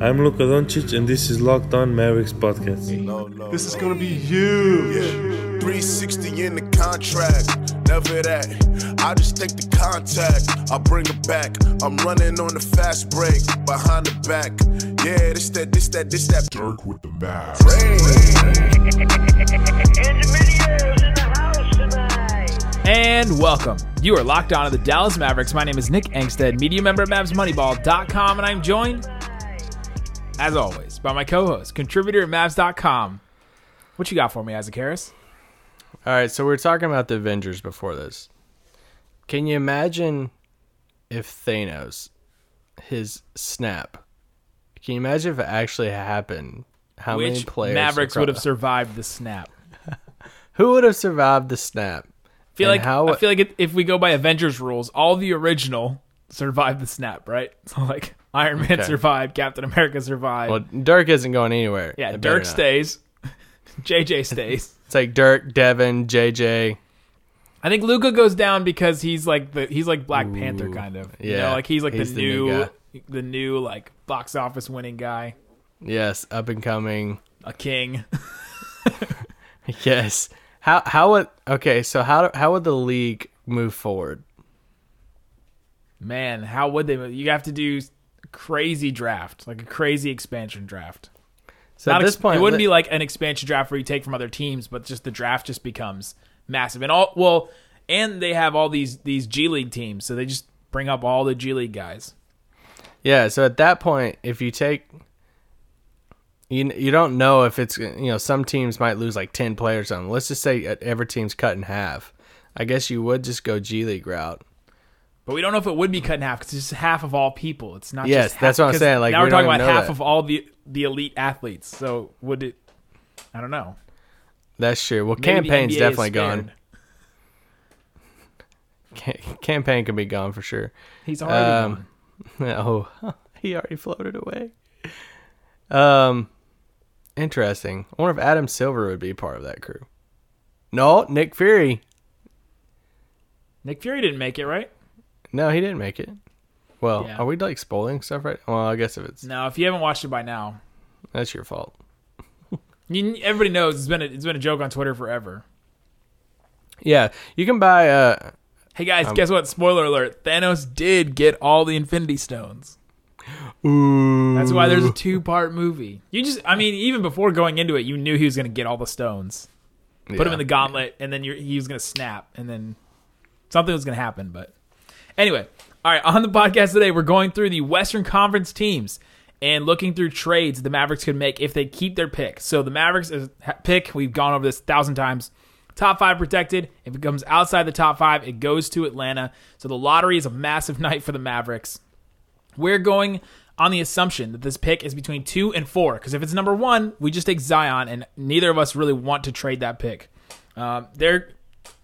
I'm Luka Doncic, and this is Locked On Mavericks podcast. This is gonna be huge. Yeah. 360 in the contract. Never that. I just take the contact. I bring it back. I'm running on the fast break. Behind the back. Yeah, this that, this that, this that. Dirk with the mask. And welcome. You are locked on to the Dallas Mavericks. My name is Nick Angstadt, media member at MavsMoneyball.com, and I'm joined, as always, by my co-host, contributor at Mavs.com. What you got for me, Isaac Harris? All right, so we are talking about the Avengers before this. Can you imagine if Thanos, his snap, can you imagine if it actually happened? How many players Mavericks would have survived the snap? Who would have survived the snap? I feel And like how- I feel like if we go by Avengers rules, all the original survived the snap, right? So like Iron Man Okay. survived, Captain America survived. Well, Dirk isn't going anywhere. yeah, It Dirk stays. JJ stays. It's like Dirk, Devin, JJ. I think Luka goes down because he's like the he's like Black Panther kind of. You yeah. know, like he's like He's the, the new new, the new like box office winning guy, Yes, up and coming. a king. Yes. How how would okay? So how how would the league move forward? Man, how would they? You have to do crazy draft, like a crazy expansion draft. So Not at this ex- point, it wouldn't let- be like an expansion draft where you take from other teams, but just the draft just becomes massive. And all well, and they have all these these G League teams, so they just bring up all the G League guys. Yeah, so at that point, if you take you you don't know if it's you know some teams might lose like 10 players on. Let's just say every team's cut in half. I guess you would just go G League route. But we don't know if it would be cut in half because it's just half of all people. It's not. Yes, just that's what I'm saying, like, now we we're talking about half that. of all the the elite athletes. So would it? I don't know. That's true. Well, Maybe campaign's definitely gone. Campaign can be gone for sure. He's already Um, gone. Oh, he already floated away. Um, interesting. I wonder if Adam Silver would be part of that crew. No, Nick Fury. Nick Fury didn't make it, right? No, he didn't make it. Well, Yeah. are we like spoiling stuff right? Well, I guess if it's No, if you haven't watched it by now, that's your fault. you, everybody knows it's been a, it's been a joke on Twitter forever. Yeah, you can buy. Uh, Hey guys, Um, guess what? Spoiler alert: Thanos did get all the Infinity Stones. ooh, That's why there's a two part movie. You just, I mean, even before going into it, you knew he was going to get all the stones. Put him in the gauntlet, and then you're, he was going to snap, and then something was going to happen. But anyway, all right, on the podcast today, we're going through the Western Conference teams and looking through trades the Mavericks could make if they keep their pick. So the Mavericks pick, we've gone over this a thousand times. Top five protected. If it comes outside the top five, it goes to Atlanta. So the lottery is a massive night for the Mavericks. We're going on the assumption that this pick is between two and four. Because if it's number one, we just take Zion, and neither of us really want to trade that pick. Um, there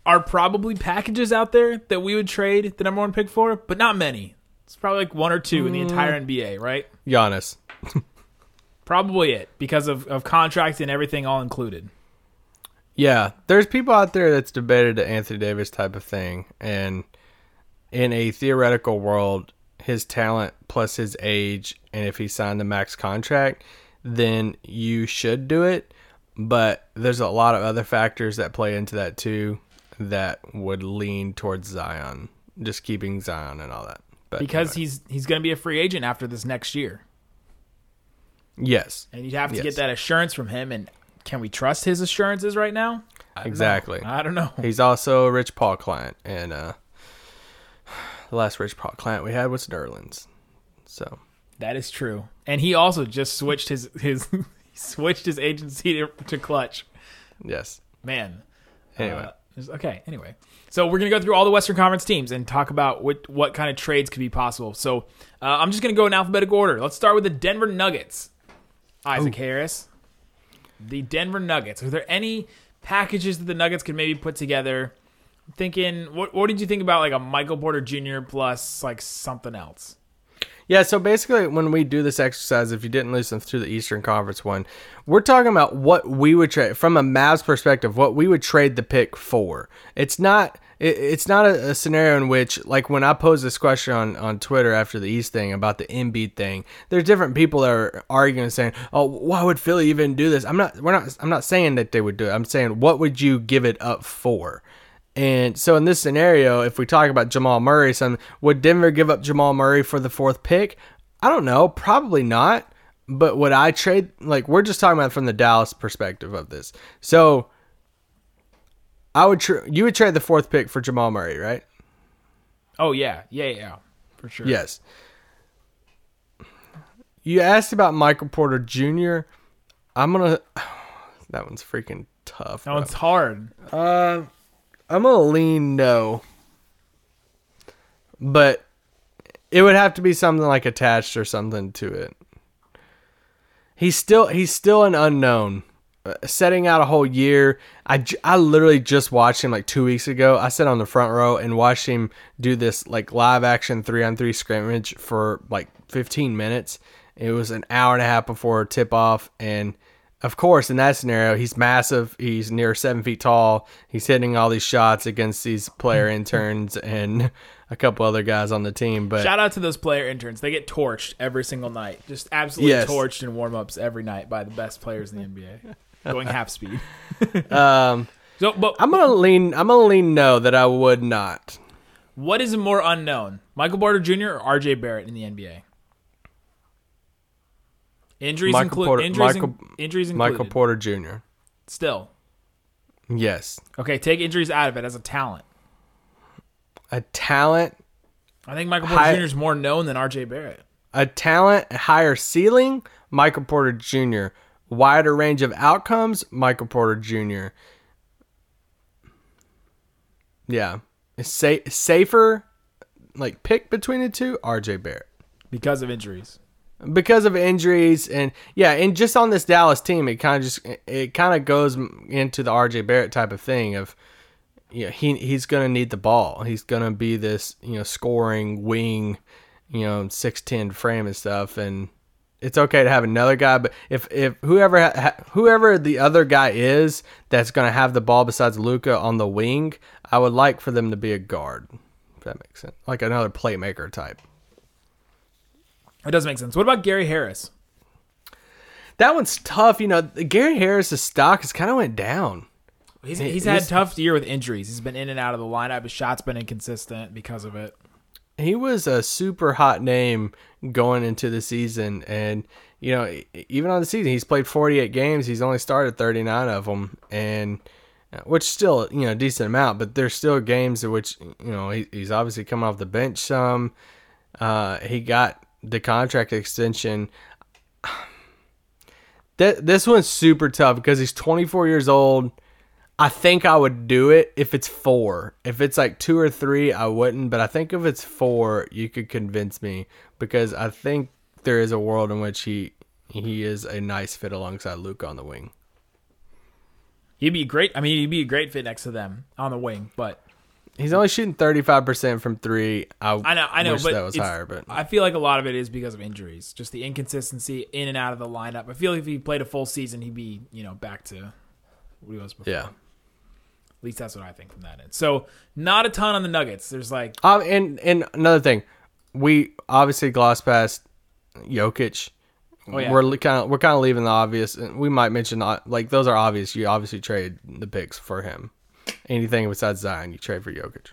are probably packages out there that we would trade the number one pick for, but not many. It's probably like one or two in the mm. entire NBA, right? Giannis. Probably it because of, of contracts and everything all included. Yeah, there's people out there that's debated the Anthony Davis type of thing, and in a theoretical world, his talent plus his age, and if he signed the max contract, then you should do it. But there's a lot of other factors that play into that too, that would lean towards Zion, just keeping Zion and all that. But Because anyway. he's he's going to be a free agent after this next year. yes, And you'd have to Yes. get that assurance from him. And can we trust his assurances right now? I don't know. Exactly. I don't know. He's also a Rich Paul client, and uh, the last Rich Paul client we had was Nerlens. So That is true. And he also just switched his his he switched his agency to, to Clutch. yes, Man. Anyway. Uh, is- okay. Anyway, so we're gonna go through all the Western Conference teams and talk about what what kind of trades could be possible. So uh, I'm just gonna go in alphabetical order. Let's start with the Denver Nuggets. Isaac Harris, the Denver Nuggets. Are there any packages that the Nuggets could maybe put together? I'm thinking, what what did you think about like a Michael Porter Jr. plus like something else? Yeah, so basically, when we do this exercise, if you didn't listen to the Eastern Conference one, we're talking about what we would trade from a Mavs perspective, what we would trade the pick for. It's not it's not a, scenario in which, like, when I posed this question on, on Twitter after the East thing about the Embiid thing, there's different people that are arguing saying, "Oh, why would Philly even do this?" I'm not. We're not. I'm not saying that they would do it. I'm saying, what would you give it up for? And so in this scenario, if we talk about Jamal Murray, some would Denver give up Jamal Murray for the fourth pick? I don't know. Probably not. But would I trade? Like we're just talking about from the Dallas perspective of this. So I would. Tra- you would trade the fourth pick for Jamal Murray, right? Oh yeah, yeah, yeah, for sure. Yes. You asked about Michael Porter Jr. I'm gonna. That one's freaking tough. That bro. it's hard. Uh, I'm gonna lean no, but it would have to be something like attached or something to it. He's still he's still an unknown. Uh, setting out a whole year, I, literally just watched him like two weeks ago. I sat on the front row and watched him do this like live action three on three scrimmage for like 15 minutes. It was an hour and a half before tip off, and of course, in that scenario, he's massive. He's near seven feet tall. He's hitting all these shots against these player interns and a couple other guys on the team. But Shout out to those player interns. They get torched every single night. Just absolutely Yes. torched in warm ups every night by the best players in the NBA. Going half speed. um, So, but I'm gonna lean. I'm gonna lean no that I would not. what is more unknown? Michael Porter Jr. or RJ Barrett in the NBA? Injuries Michael include Porter- injuries, in- Michael- injuries included. Michael Porter Jr. Still. Yes, Okay, take injuries out of it as a talent. a talent, I think Michael Porter High- Jr. is more known than RJ Barrett. a talent, higher ceiling. Michael Porter Jr. Wider range of outcomes. Michael Porter Jr. Yeah, sa- safer, like pick between the two. R.J. Barrett. Because of injuries. Because of injuries and yeah, and just on this Dallas team, it kind of just it kind of goes into the RJ Barrett type of thing of you know, he he's gonna need the ball. He's gonna be this you know scoring wing, you know six ten frame and stuff, and it's okay to have another guy, but if if whoever ha- whoever the other guy is that's gonna have the ball besides Luka on the wing, I would like for them to be a guard. If that makes sense, like another playmaker type. It does make sense. What about Gary Harris? That one's tough. You know, Gary Harris's stock has kind of went down. He's, He- he's had a tough year with injuries. He's been in and out of the lineup. His shot's been inconsistent because of it. He was a super hot name going into the season, and you know, even on the season, he's played 48 games. He's only started 39 of them, and uh, which still you know a decent amount. But there's still games in which you know he, he's obviously come off the bench some. Uh, he got the contract extension. That this one's super tough because he's 24 years old. I think I would do it if it's four. If it's like two or three, I wouldn't. But I think if it's four, you could convince me because I think there is a world in which he he is a nice fit alongside Luke on the wing. He'd be great. I mean, he'd be a great fit next to them on the wing. But He's only shooting 35% from three. I, I know, I know, but that was higher. But I feel like a lot of it is because of injuries, just the inconsistency in and out of the lineup. I feel like if he played a full season, he'd be you know back to what he was before. yeah. At least that's what I think from that end. So not a ton on the Nuggets. There's like Um, and and another thing, we obviously glossed past Jokic. Oh, yeah. We're kind of we're kind of leaving the obvious. and We might mention like those are obvious. You obviously trade the picks for him. Anything besides Zion, you trade for Jokic.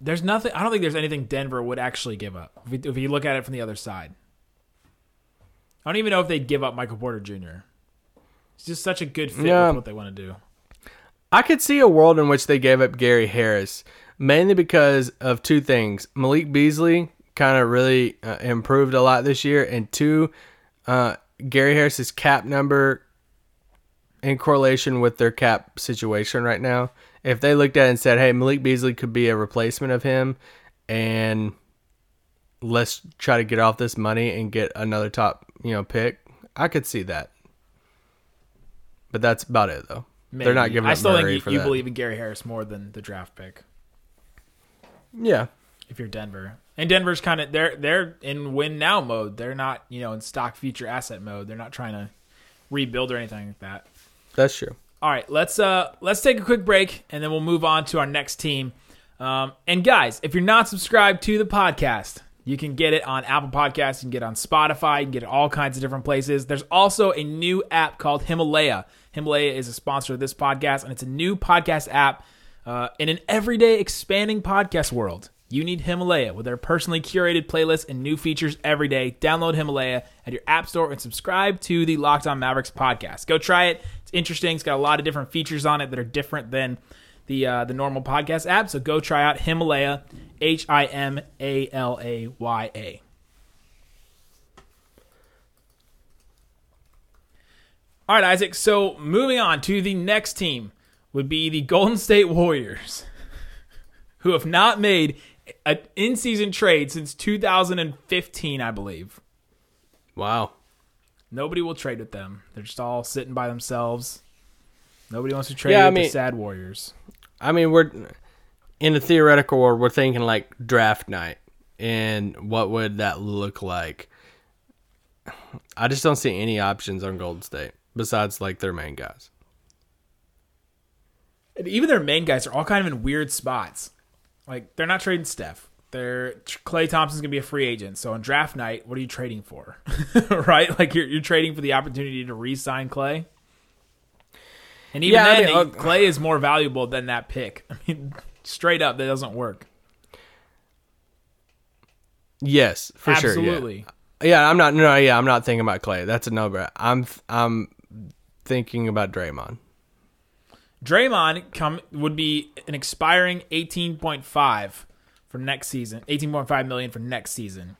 there's nothing. I don't think there's anything Denver would actually give up if, we, if you look at it from the other side. I don't even know if they'd give up Michael Porter Jr. It's just such a good fit Yeah. with what they want to do. I could see a world in which they gave up Gary Harris, mainly because of two things. Malik Beasley kind of really uh, improved a lot this year, and two, uh, Gary Harris's cap number in correlation with their cap situation right now. If they looked at it and said, "Hey, Malik Beasley could be a replacement of him," and let's try to get off this money and get another top, you know, pick, I could see that. But that's about it, though. They're not giving I still Murray think you, you believe in Gary Harris more than the draft pick Yeah. if you're Denver. And Denver's kind of they're they're in win now mode. They're not you know in stock future asset mode. They're not trying to rebuild or anything like that. That's true. All right, let's uh let's take a quick break and then we'll move on to our next team. Um, and guys, if you're not subscribed to the podcast, you can get it on Apple Podcasts, you can get it on Spotify, you can get it all kinds of different places. There's also a new app called Himalaya. Himalaya is a sponsor of this podcast, and it's a new podcast app uh, in an everyday expanding podcast world. You need Himalaya with their personally curated playlists and new features every day. Download Himalaya at your app store and subscribe to the Locked On Mavericks podcast. Go try it. It's interesting. It's got a lot of different features on it that are different than the uh, the normal podcast app. So go try out Himalaya, H I M A L A Y A. All right, Isaac. So moving on to the next team would be the Golden State Warriors, who have not made an in-season trade since 2015, I believe. Wow. Nobody will trade with them. They're just all sitting by themselves. Nobody wants to trade Yeah, I with the sad Warriors. I mean, we're in the theoretical world. We're thinking like draft night, and what would that look like? I just don't see any options on Golden State besides like their main guys. And even their main guys are all kind of in weird spots. Like they're not trading Steph. They're Klay Thompson's gonna be a free agent. So on draft night, what are you trading for? right? Like you're you're trading for the opportunity to re-sign Klay. And even Yeah, I then, mean, uh, Klay is more valuable than that pick. I mean, straight up, that doesn't work. Yes, for sure. Absolutely. Yeah. yeah, I'm not. No, yeah, I'm not thinking about Klay. That's a no. I'm I'm thinking about Draymond. Draymond come would be an expiring 18.5 for next season. 18.5 million for next season.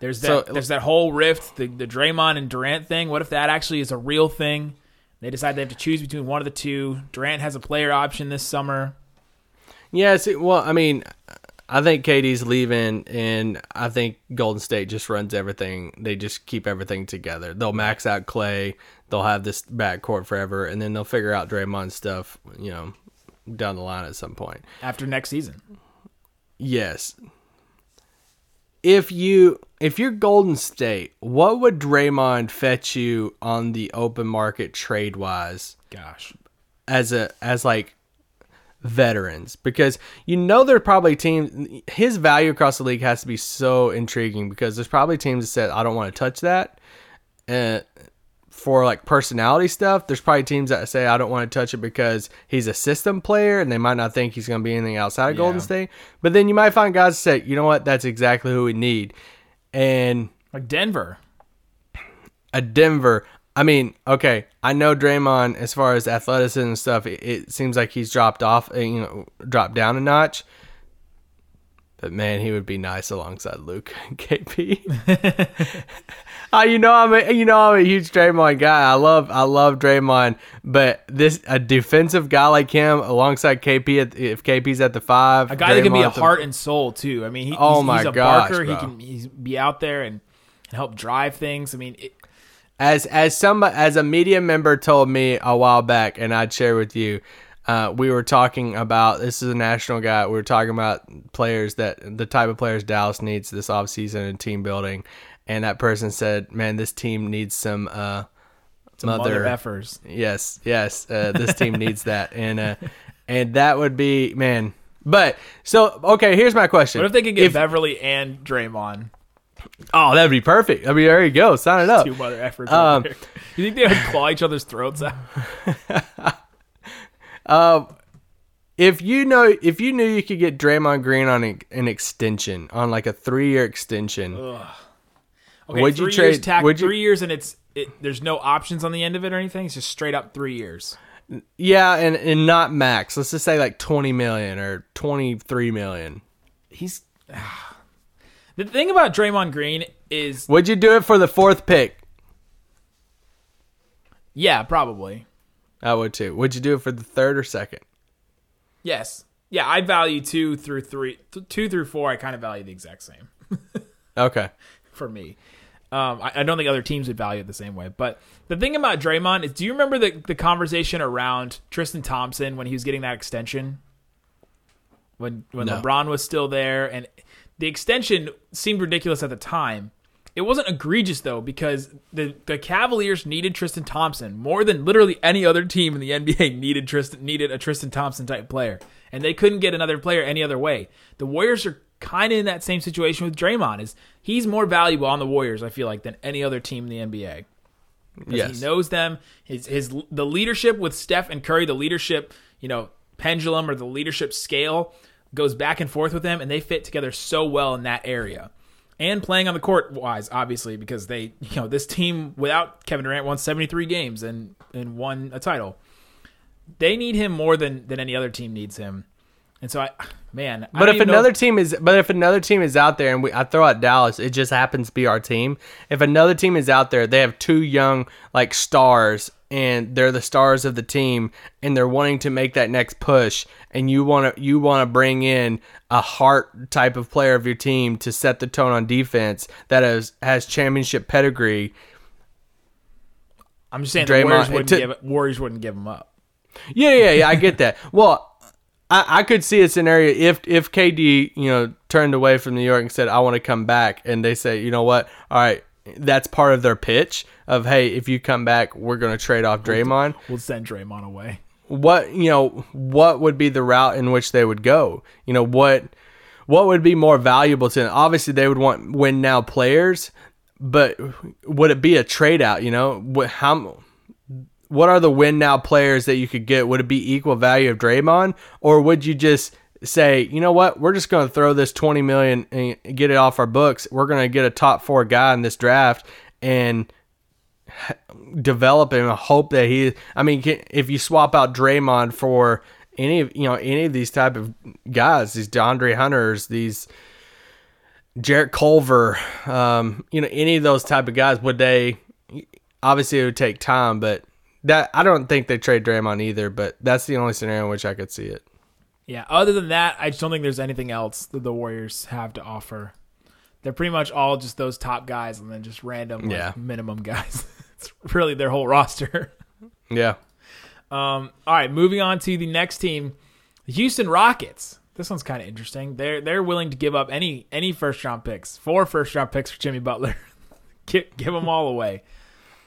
There's that So- there's that whole rift, the the Draymond and Durant thing. What if that actually is a real thing? They decide they have to choose between one of the two. Durant has a player option this summer. Yeah, well, I mean, I think KD's leaving, and I think Golden State just runs everything. They just keep everything together. They'll max out Klay. They'll have this backcourt forever, and then they'll figure out Draymond stuff, you know, down the line at some point. after next season. Yes. If you if you're Golden State, what would Draymond fetch you on the open market trade wise? Gosh. as a as like veterans because you know there are probably teams his value across the league has to be so intriguing because there's probably teams that said I don't want to touch that uh, for like personality stuff there's probably teams that say I don't want to touch it because he's a system player and they might not think he's going to be anything outside of Golden State but then you might find guys that say you know what that's exactly who we need and Like Denver. a Denver. I mean, okay, I know Draymond as far as athleticism and stuff. It, it seems like he's dropped off, you know, dropped down a notch. But man, he would be nice alongside Luke and KP. uh, you know, I'm a, you know I'm a huge Draymond guy. I love I love Draymond, but this a defensive guy like him alongside KP at, if KP's at the five, A guy that can be a heart and soul too. I mean, he, Oh he's, my he's a gosh, barker. bro. He can he's be out there and, and help drive things. I mean, it, as as some as a media member told me a while back, and I'd share with you. Uh, we were talking about this is a national guy. We were talking about players that the type of players Dallas needs this offseason and team building, and that person said, "Man, this team needs some uh, some mother effers. Yes, yes. Uh, this team needs that, and uh, and that would be man. But so okay, here's my question: What if they could get If- Beverley and Draymond? Oh, that'd be perfect. I mean, there you go. Sign it up. Two mother effers. Um. You think they would claw each other's throats out? Uh, if you know if you knew you could get Draymond Green on an, an extension on like a three year extension, Okay, Would you trade- tack, would you- three years, and it's it, there's no options on the end of it or anything. It's just straight up three years. yeah, and and not max. Let's just say like twenty million or twenty three million. He's the thing about Draymond Green is Would you do it for the fourth pick? yeah, probably I would too. Would you do it for the third or second? yes, yeah. I value two through three, th- two through four. I kind of value the exact same Okay. for me. Um, I, I don't think other teams would value it the same way. But the thing about Draymond is, do you remember the the conversation around Tristan Thompson when he was getting that extension? When when No. LeBron was still there, and the extension seemed ridiculous at the time. It wasn't egregious though because the the Cavaliers needed Tristan Thompson more than literally any other team in the NBA needed Tristan needed a Tristan Thompson type player, and they couldn't get another player any other way. The Warriors are kind of in that same situation with Draymond. Is he's more valuable on the Warriors? I feel like than any other team in the NBA. Yes. he knows them. His his the leadership with Steph and Curry, the leadership you know pendulum or the leadership scale goes back and forth with them, and they fit together so well in that area. And playing on the court wise, obviously, because they you know this team without Kevin Durant won seventy three games and and won a title. They need him more than than any other team needs him. And so I, man, But don't if even know another team is, but if another team is out there, and we, I throw out Dallas, it just happens to be our team. If another team is out there, they have two young like stars, and they're the stars of the team, and they're wanting to make that next push, and you want to you want to bring in a heart type of player of your team to set the tone on defense that has has championship pedigree. I'm just saying Draymond- the Warriors wouldn't to- give Warriors wouldn't give him up. Yeah, yeah, yeah. I get that. Well, I, I could see a scenario if if KD, you know, turned away from New York and said, "I want to come back," and they say, "You know what? All right." That's part of their pitch of hey, if you come back, we're gonna trade off Draymond. We'll send Draymond away. What you know, what would be the route in which they would go? You know, what what would be more valuable to them? Obviously, they would want win now players, but would it be a trade out? You know, what how what are the win now players that you could get? Would it be equal value of Draymond, or would you just say, you know what, we're just going to throw this twenty million and get it off our books? We're going to get a top four guy in this draft and develop him. Hope that he. I mean, if you swap out Draymond for any of you know any of these type of guys, these DeAndre Hunters, these Jarrett Culver, um, you know, any of those type of guys, would they? Obviously, it would take time, but that I don't think they trade Draymond either. But that's the only scenario in which I could see it. Yeah. Other than that, I just don't think there's anything else that the Warriors have to offer. They're pretty much all just those top guys, and then just random like, Yeah. minimum guys. it's really their whole roster. Yeah, Um, all right, moving on to the next team, the Houston Rockets. This one's kind of interesting. They're they're willing to give up any any first round picks, four first round picks for Jimmy Butler. give, give them all away.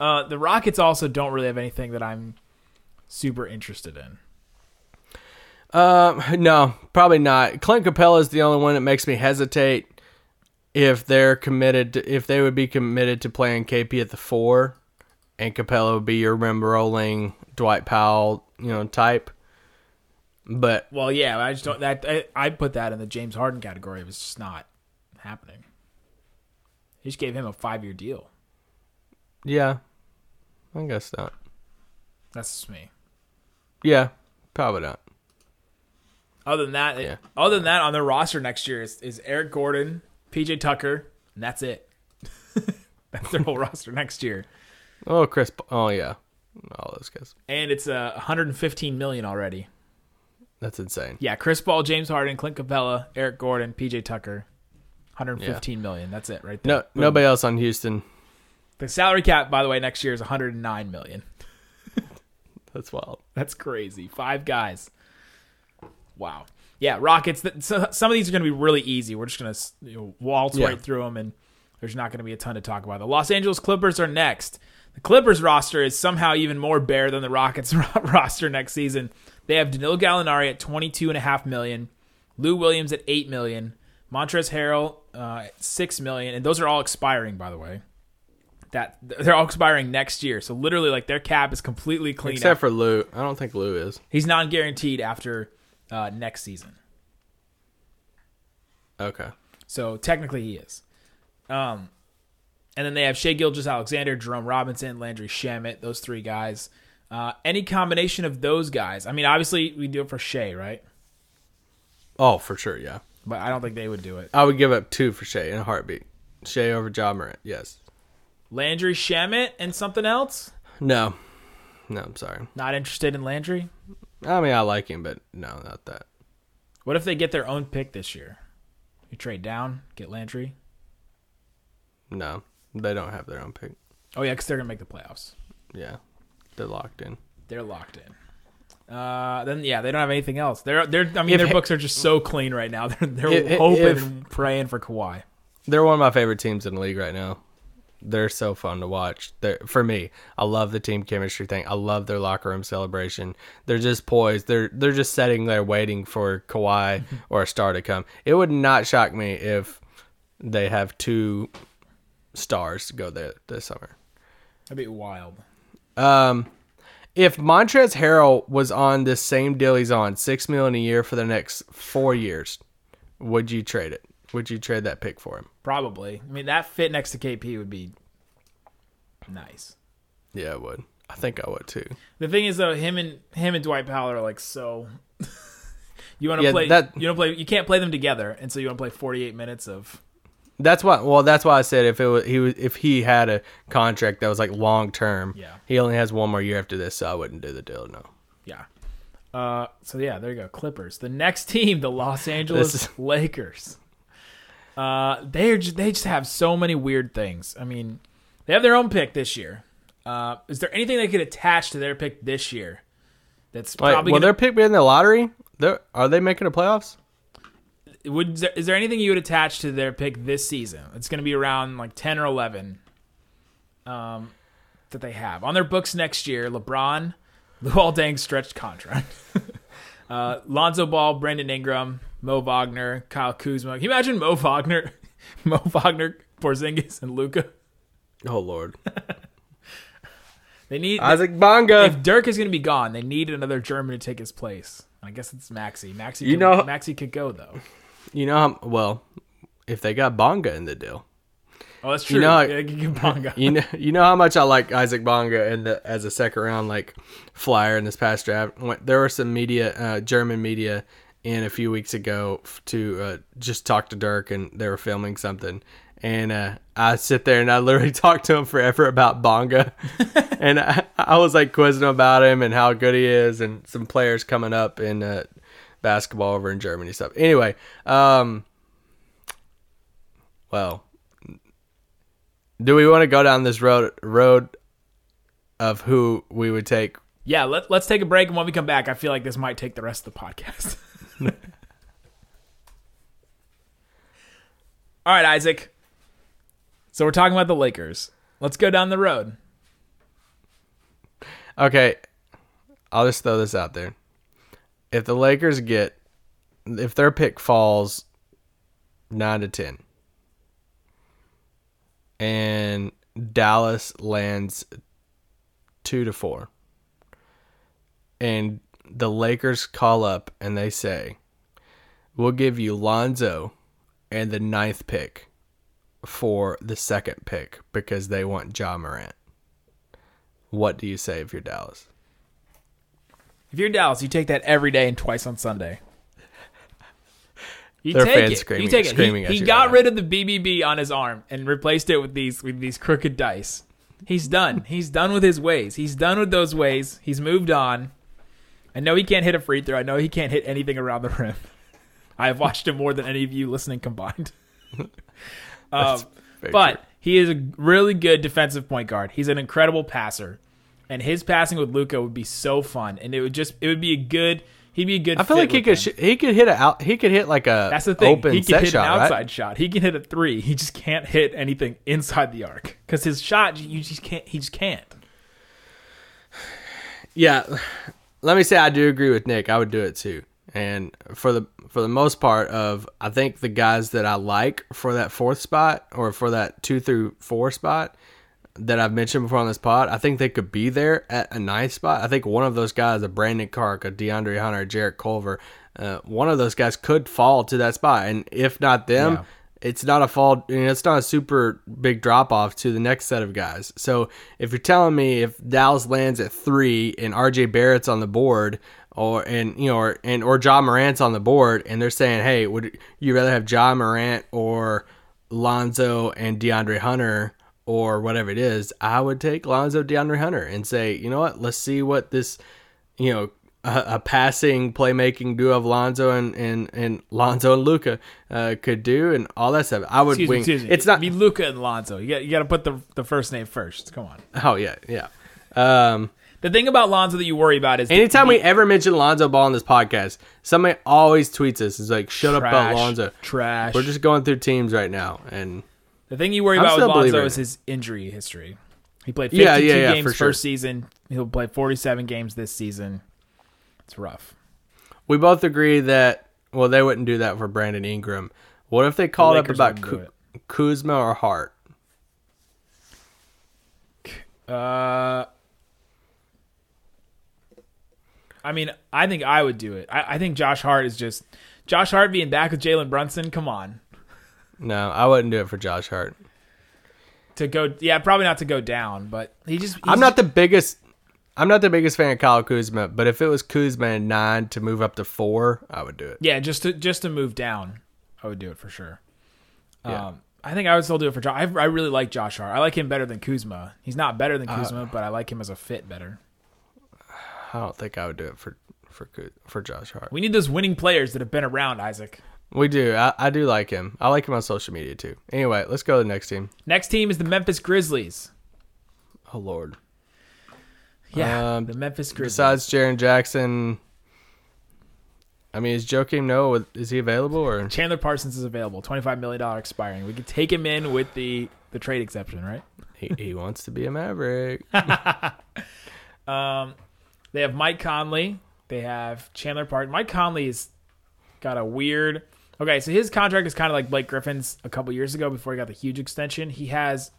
Uh, the Rockets also don't really have anything that I'm super interested in. Um, no, probably not. Clint Capela is the only one that makes me hesitate. If they're committed, to, if they would be committed to playing KP at the four, and Capela would be your rim rolling Dwight Powell, you know, type. But Well, yeah, I just don't. That I, I put that in the James Harden category. It was just not happening. He just gave him a five year deal. yeah, I guess not. That's just me. Yeah, probably not. Other than that, Yeah. other than that, on their roster next year is, is Eric Gordon, PJ Tucker, and that's it. that's their whole roster next year, Oh, Chris. Oh, yeah, all those guys. and it's uh, 115 million already. That's insane. Yeah, Chris Paul, James Harden, Clint Capela, Eric Gordon, PJ Tucker, 115 million. That's it right there. No, Boom. nobody else on Houston. The salary cap, by the way, next year is 109 million. That's wild. That's crazy. Five guys. Wow. Yeah, Rockets. th- So some of these are going to be really easy. We're just going to you know, waltz Yeah. right through them, and there's not going to be a ton to talk about. The Los Angeles Clippers are next. The Clippers roster is somehow even more bare than the Rockets roster next season. They have Danilo Gallinari at 22.5 million, Lou Williams at 8 million, Montrezl Harrell uh, at 6 million, and those are all expiring, by the way. That they're all expiring next year. So literally, like their cap is completely clean. Except for Lou. I don't think Lou is. He's non guaranteed after uh, next season. Okay. So technically he is. Um, and then they have Shai Gilgeous-Alexander, Jerome Robinson, Landry Shamet, those three guys. Uh, any combination of those guys. I mean, obviously we do it for Shai, right? Oh, for sure. Yeah. But I don't think they would do it. I would give up two for Shai in a heartbeat. Shai over Ja Morant. Yes. Landry Shamet and something else? No. No, I'm sorry. Not interested in Landry? I mean, I like him, but no, not that. What if they get their own pick this year? You trade down, get Landry? No, they don't have their own pick. Oh, yeah, because they're going to make the playoffs. Yeah, they're locked in. They're locked in. Uh, then yeah, they don't have anything else. They're they're. I mean, If their books are just so clean right now. They're they're If- hoping if- and praying for Kawhi. They're one of my favorite teams in the league right now. They're so fun to watch. They're, for me, I love the team chemistry thing. I love their locker room celebration. They're just poised. They're they're just sitting there waiting for Kawhi or a star to come. It would not shock me if they have two stars to go there this summer. That'd be wild. Um, if Montrezl Harrell was on this same deal he's on, six million a year for the next four years, would you trade it? Would you trade that pick for him? Probably. I mean, that fit next to KP would be nice. Yeah, I would. I think I would too. The thing is, though, him and him and Dwight Powell are like so. you want to Yeah, play? that- you don't play. You can't play them together, and so you want to play forty-eight minutes of. That's why. Well, that's why I said if it was he was if he had a contract that was like long term. Yeah. He only has one more year after this, so I wouldn't do the deal. No. Yeah. Uh, so yeah, there you go. Clippers. The next team, the Los Angeles is- Lakers. Uh, they're just, they just have so many weird things. I mean, they have their own pick this year. Uh, is there anything they could attach to their pick this year? That's Wait, probably will gonna, their pick be in the lottery? They're, are they making the playoffs? would is there, is there anything you would attach to their pick this season? It's going to be around like ten or eleven. Um, that they have on their books next year. LeBron, Luol Deng stretched contract. uh, Lonzo Ball, Brandon Ingram, Mo Wagner, Kyle Kuzma. Can you imagine Mo Wagner, Mo Wagner, Porzingis, and Luka? Oh Lord, They need Isaac Bonga. if Dirk is going to be gone, they need another German to take his place. I guess it's Maxi. Maxi, You could, know- Maxi could go though. You know, how, well, if they got Bonga in the deal, Oh, that's true. You know, yeah, you you know, you know how much I like Isaac Bonga in the as a second round like flyer in this past draft. There were some media, uh, German media, in a few weeks ago to uh, just talk to Dirk, and they were filming something. And uh, I sit there and I literally talked to him forever about Bonga, and I, I was like quizzing him about him and how good he is, and some players coming up in uh, basketball over in Germany stuff. Anyway, um, well, do we want to go down this road road of who we would take? Yeah, let, let's take a break, and when we come back, I feel like this might take the rest of the podcast. All right, Isaac. So we're talking about the Lakers. Let's go down the road. Okay, I'll just throw this out there. If the Lakers get, if their pick falls nine to ten, and Dallas lands two to four, and the Lakers call up and they say, "We'll give you Lonzo and the ninth pick for the second pick because they want Ja Morant." What do you say if you're Dallas? If you're Dallas, you take that every day and twice on Sunday. You There take fans it. screaming- you take it. he he got right rid of the BBB on his arm and replaced it with these with these crooked dice. He's done. He's done with his ways. He's done with those ways. He's moved on. I know he can't hit a free throw. I know he can't hit anything around the rim. I have watched him more than any of you listening combined. um, but true. he is a really good defensive point guard. He's an incredible passer, and his passing with Luka would be so fun. And it would just it would be a good. He'd be a good. I feel fit like he could them. sh- he could hit a out he could hit like a That's the thing. open He could hit shot, an outside right? shot. He can hit a three. He just can't hit anything inside the arc because his shot you just can't. He just can't. Yeah. Let me say I do agree with Nick. I would do it too. And for the for the most part of I think the guys that I like for that fourth spot or for that two through four spot that I've mentioned before on this pod, I think they could be there at a ninth spot. I think one of those guys, a Brandon Clarke, a DeAndre Hunter, a Jarrett Culver, uh, one of those guys could fall to that spot. And if not them, Yeah. It's not a fall. You know, it's not a super big drop off to the next set of guys. So if you're telling me if Dallas lands at three and RJ Barrett's on the board, or and you know, or and or Ja Morant's on the board, and they're saying, hey, would you rather have Ja Morant or Lonzo and DeAndre Hunter? Or whatever it is, I would take Lonzo DeAndre Hunter and say, you know what, let's see what this, you know, a, a passing playmaking duo of Lonzo and and, and Lonzo and Luka uh, could do, and all that stuff. I would Excuse me. wing. Excuse me. It's not. be Luka and Lonzo. You got you got to put the the first name first. Come on. Oh yeah, yeah. Um, The thing about Lonzo that you worry about is anytime we ever mention Lonzo Ball on this podcast, somebody always tweets us. Is like, "Shut up about Lonzo." Trash. We're just going through teams right now, and The thing you worry I'm about with Lonzo is his injury history. He played 52 Yeah, yeah, yeah, games for sure. first season. He'll play 47 games this season. It's rough. We both agree that well, they wouldn't do that for Brandon Ingram. What if they called up about Ku- Kuzma or Hart? Uh, I mean, I think I would do it. I, I think Josh Hart is just Josh Hart being back with Jalen Brunson. Come on, No, I wouldn't do it for Josh Hart. to go. Yeah, probably not to go down, but he just. I'm not the biggest. I'm not the biggest fan of Kyle Kuzma, but if it was Kuzma and nine to move up to four, I would do it. Yeah, just to just to move down, I would do it for sure. Yeah. Um, I think I would still do it for Josh. I, I really like Josh Hart. I like him better than Kuzma. He's not better than Kuzma, but I like him as a fit better. I don't think I would do it for for for Josh Hart. We need those winning players that have been around, Isaac. We do. I, I do like him. I like him on social media too. Anyway, let's go to the next team. Next team is the Memphis Grizzlies. Oh Lord. Yeah, Um, the Memphis Grizzlies. Besides Jaren Jackson, I mean, is Joakim Noah is he available or? Chandler Parsons is available. Twenty-five million dollar expiring. We could take him in with the the trade exception, right? He, he wants to be a Maverick. Um, they have Mike Conley. They have Chandler Park. Mike Conley's got a weird. Okay, so his contract is kind of like Blake Griffin's a couple years ago before he got the huge extension. He has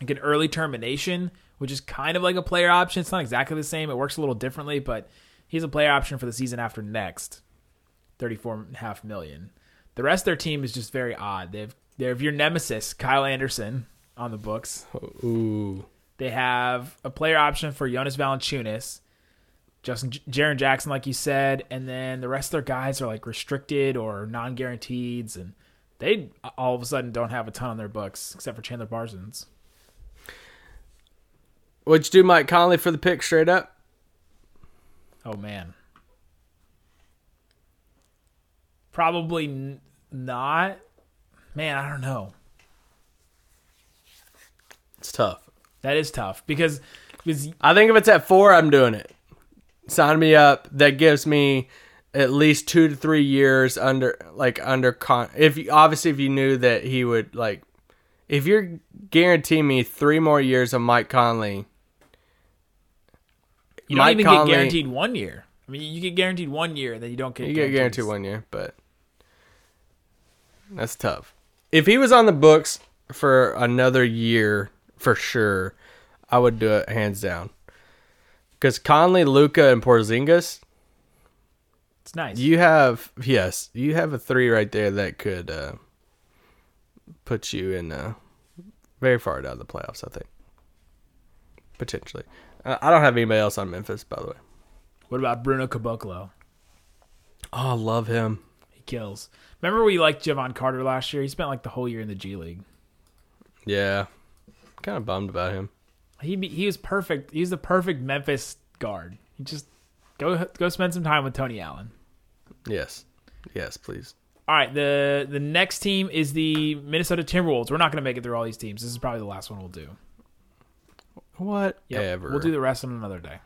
like an early termination, which is kind of like a player option. It's not exactly the same. It works a little differently, but he's a player option for the season after next. Thirty-four and a half million. The rest of their team is just very odd. They have they have your nemesis, Kyle Anderson, on the books. Oh, ooh. They have a player option for Jonas Valanciunas, Justin Jaren Jackson, like you said, and then the rest of their guys are like restricted or non-guaranteeds, and they all of a sudden don't have a ton on their books except for Chandler Parsons. Would you do Mike Conley for the pick straight up? Oh man, probably n- not. Man, I don't know. It's tough. That is tough because because I think if it's at four, I'm doing it. Sign me up. That gives me at least two to three years under, like under con. If you, obviously if you knew that he would like, if you're guaranteeing me three more years of Mike Conley, you don't even Conley- get guaranteed one year. I mean, you get guaranteed one year, then you don't get you get guaranteed one year, but that's tough. If he was on the books for another year, for sure, I would do it hands down. Because Conley, Luka, and Porzingis, It's nice. You have yes, you have a three right there that could uh, put you in uh, very far down the playoffs. I think potentially. Uh, I don't have anybody else on Memphis, by the way. What about Bruno Caboclo? Oh, I love him. He kills. Remember we liked Jevon Carter last year? He spent like the whole year in the G League. Yeah, kind of bummed about him. He he was perfect. He's the perfect Memphis guard. He just go go spend some time with Tony Allen. Yes, yes, please. All right, the the next team is the Minnesota Timberwolves. We're not going to make it through all these teams. This is probably the last one we'll do. Whatever. Yep, We'll do the rest on another day.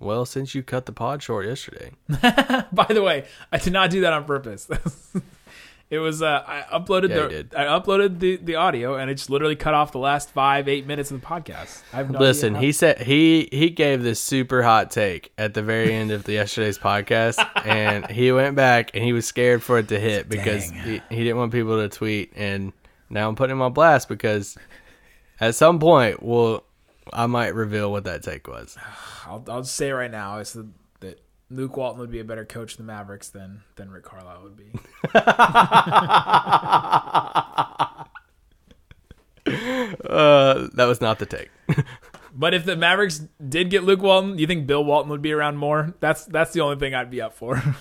well, since you cut the pod short yesterday, By the way, I did not do that on purpose. it was uh, I uploaded Yeah, the. I uploaded the, the audio and it just literally cut off the last five eight minutes of the podcast. I have no listen. idea how- He said he he gave this super hot take at the very end of the yesterday's podcast, and he went back and he was scared for it to hit because he, he didn't want people to tweet. And now I'm putting him on blast because at some point, we'll I might reveal what that take was. I'll, I'll say right now is that, that Luke Walton would be a better coach of the Mavericks than than Rick Carlisle would be. Uh, that was not the take. But if the Mavericks did get Luke Walton, you think Bill Walton would be around more? That's that's the only thing I'd be up for.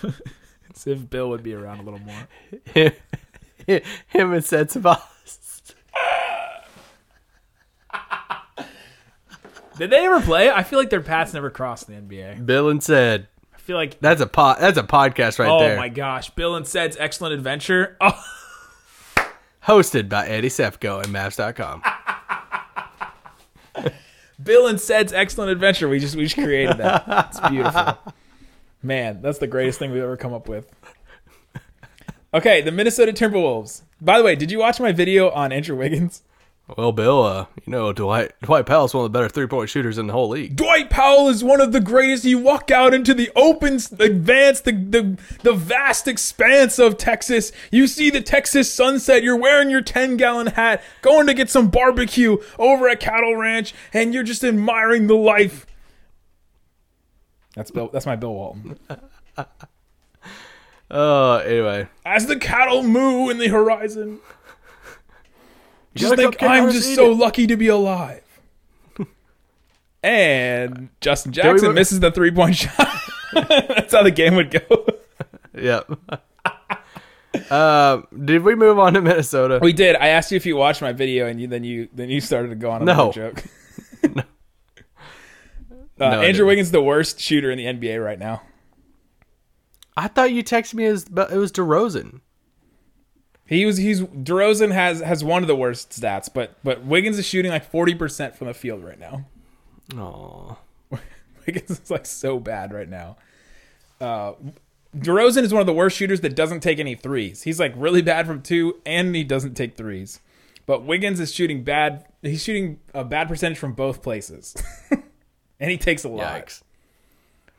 It's if Bill would be around a little more. him and Setsabas. Did they ever play? I feel like their paths never crossed in the NBA. Bill and said I feel like that's a pod. That's a podcast right oh there. Oh my gosh, Bill and Sed's excellent adventure. Oh, Hosted by Eddie Sefko and Mavs.com. Bill and Sed's excellent adventure. We just we just created that. It's beautiful. Man, that's the greatest thing we've ever come up with. Okay, the Minnesota Timberwolves. By the way, did you watch my video on Andrew Wiggins? Well, Bill, uh, you know Dwight Dwight Powell's one of the better three point shooters in the whole league. Dwight Powell is one of the greatest. You walk out into the open, advance, the, the the vast expanse of Texas. You see the Texas sunset. You're wearing your 10 gallon hat, going to get some barbecue over at Cattle Ranch, and you're just admiring the life. That's Bill. That's my Bill Walton. Uh, anyway, As the cattle moo in the horizon, just think I'm just City. so lucky to be alive. and Justin Jackson move- misses the three point shot. That's how the game would go. yep. uh, did we move on to Minnesota? We did. I asked you if you watched my video, and you, then you then you started to go on a No. little joke. Uh, No, Andrew. Wiggins is the worst shooter in the NBA right now. I thought you texted me as but it was DeRozan. He was he's DeRozan has has one of the worst stats, but but Wiggins is shooting like forty percent from the field right now. Oh, Wiggins is like so bad right now. Uh, DeRozan is one of the worst shooters that doesn't take any threes. He's like really bad from two, and he doesn't take threes. But Wiggins is shooting bad. He's shooting a bad percentage from both places, and he takes a lot. yikes!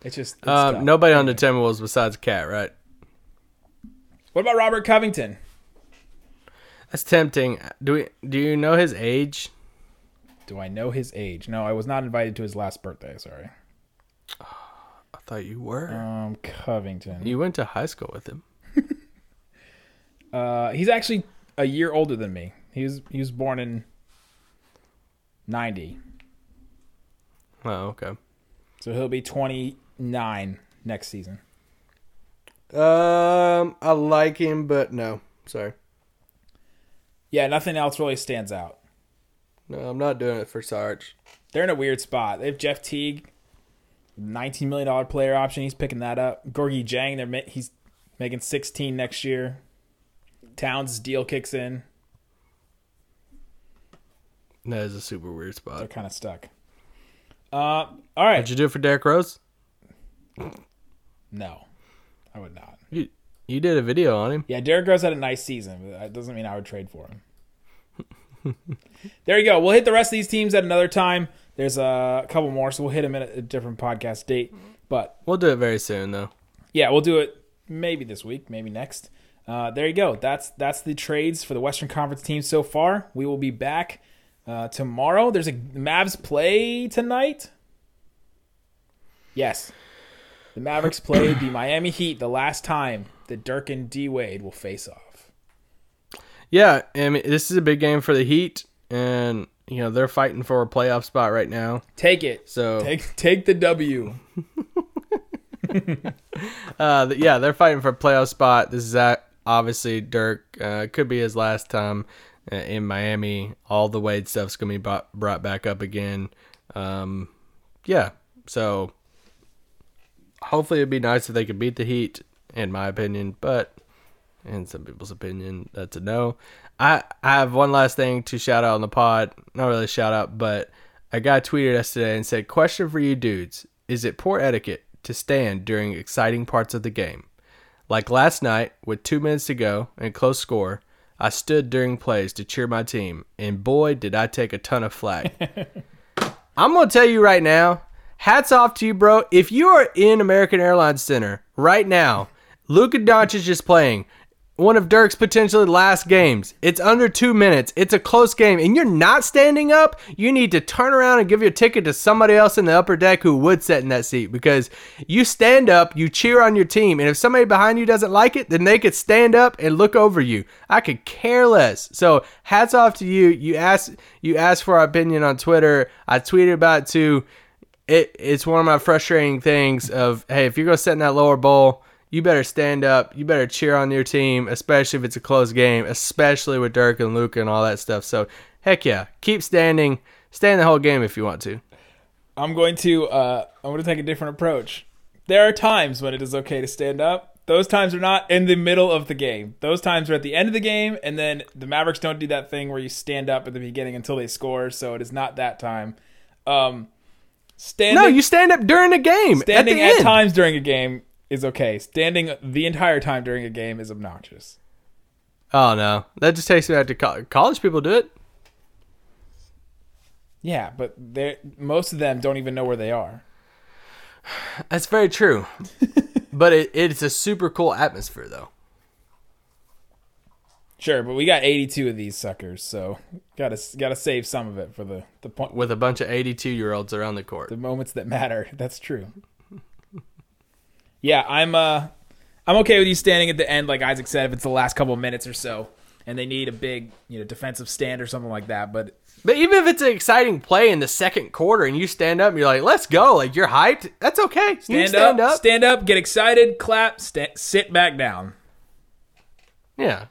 It's just it's. Um, nobody on the Timberwolves besides KAT, right? What about Robert Covington? That's tempting. Do we? Do you know his age? Do I know his age? No, I was not invited to his last birthday. Sorry. I thought you were. Um, Covington. you went to high school with him. Uh, he's actually a year older than me. He was he was born in ninety, Oh, okay. so he'll be twenty nine next season. Um, I like him, but no, sorry, Yeah, nothing else really stands out. no, I'm not doing it for Sarge. They're in a weird spot. They have Jeff Teague, nineteen million dollar player option. He's picking that up. Gorgui Dieng, they're he's making sixteen next year. Towns' deal kicks in. That is a super weird spot. They're kind of stuck. Uh, all right. Did you do it for Derrick Rose? No, I would not. You you did a video on him. Yeah, Derrick Rose had a nice season, but that doesn't mean I would trade for him. there you go. We'll hit the rest of these teams at another time. There's a couple more, so we'll hit them at a different podcast date. But We'll do it very soon though. yeah, we'll do it maybe this week, maybe next. Uh, there you go. That's that's the trades for the Western Conference teams so far. We will be back uh, tomorrow. There's a Mavs play tonight. Yes, the Mavericks played the Miami Heat the last time that Dirk and D Wade will face off. Yeah, I mean this is a big game for the Heat, and you know they're fighting for a playoff spot right now. Take it. So Take take the W. Uh, yeah, they're fighting for a playoff spot. This is at, obviously Dirk. Uh, could be his last time uh, in Miami. All the Wade stuff's gonna be brought, brought back up again. Um, yeah, so hopefully it'd be nice if they could beat the Heat, in my opinion. But in some people's opinion, that's a no. I I have one last thing to shout out on the pod. Not really a shout out, but a guy tweeted us today and said, "Question for you dudes: Is it poor etiquette to stand during exciting parts of the game? Like last night, with two minutes to go and close score, I stood during plays to cheer my team, and boy, did I take a ton of flack. I'm gonna tell you right now, hats off to you, bro. If you are in American Airlines Center right now, Luka Doncic is just playing one of Dirk's potentially last games. It's under two minutes. It's a close game, and you're not standing up. You need to turn around and give your ticket to somebody else in the upper deck who would sit in that seat because you stand up, you cheer on your team, and if somebody behind you doesn't like it, then they could stand up and look over you. I could care less. So hats off to you. You asked you asked for our opinion on Twitter. I tweeted about it too. It it's one of my frustrating things of hey, if you're gonna sit in that lower bowl, you better stand up. You better cheer on your team, especially if it's a close game, especially with Dirk and Luke and all that stuff. So heck yeah, keep standing. Stand the whole game if you want to. I'm going to uh, I'm going to take a different approach. There are times when it is okay to stand up. Those times are not in the middle of the game. Those times are at the end of the game, and then the Mavericks don't do that thing where you stand up at the beginning until they score. So it is not that time. Um, standing, No, you stand up during the game. standing at, the at, end. times during a game is okay. Standing the entire time during a game is obnoxious. Oh no, that just takes me back to co- college. People do it. Yeah, but they most of them don't even know where they are. That's very true. but it, it's a super cool atmosphere though. Sure, but we got 82 of these suckers, so gotta gotta save some of it for the the point With a bunch of 82 year olds around the court. the moments that matter. That's true. Yeah, I'm uh I'm okay with you standing at the end, like Isaac said, if it's the last couple of minutes or so, and they need a big, you know, defensive stand or something like that. But But even if it's an exciting play in the second quarter and you stand up and you're like, let's go, like you're hyped, that's okay. Stand, stand up, up. stand up, get excited, clap, sta sit back down. Yeah.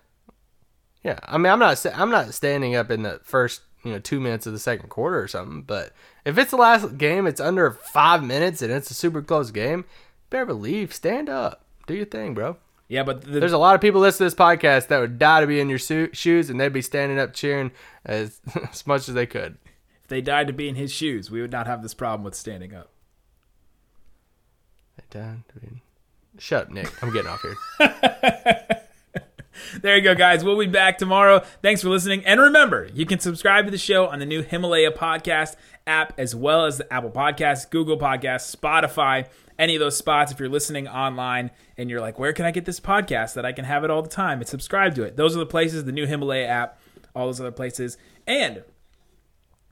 Yeah. I mean, I'm not I'm not standing up in the first, you know, 2 minutes of the second quarter or something, but if it's the last game, it's under 5 minutes and it's a super close game, better believe stand up. Do your thing, bro. Yeah, but the, There's a lot of people listening to this podcast that would die to be in your su- shoes and they'd be standing up cheering as as much as they could. if they died to be in his shoes, we would not have this problem with standing up. They died to be- Shut up, Nick. I'm getting off here. There you go, guys. We'll be back tomorrow. Thanks for listening. And remember, you can subscribe to the show on the new Himalaya podcast app, as well as the Apple Podcasts, Google Podcasts, Spotify, any of those spots. If you're listening online and you're like, where can I get this podcast that I can have it all the time and subscribe to it? Those are the places, the new Himalaya app, all those other places. And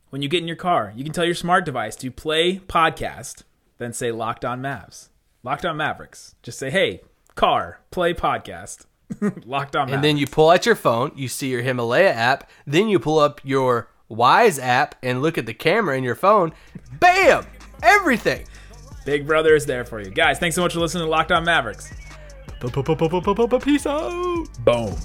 when you get in your car, you can tell your smart device to play podcast, then say Locked On Mavs. Locked On Mavericks. Just say, hey, car, play podcast. Locked On Mavericks. And then you pull out your phone, you see your Himalaya app, then you pull up your Wise app and look at the camera in your phone. Bam! Everything. Big Brother is there for you. Guys, thanks so much for listening to Locked On Mavericks. Peace out. Boom.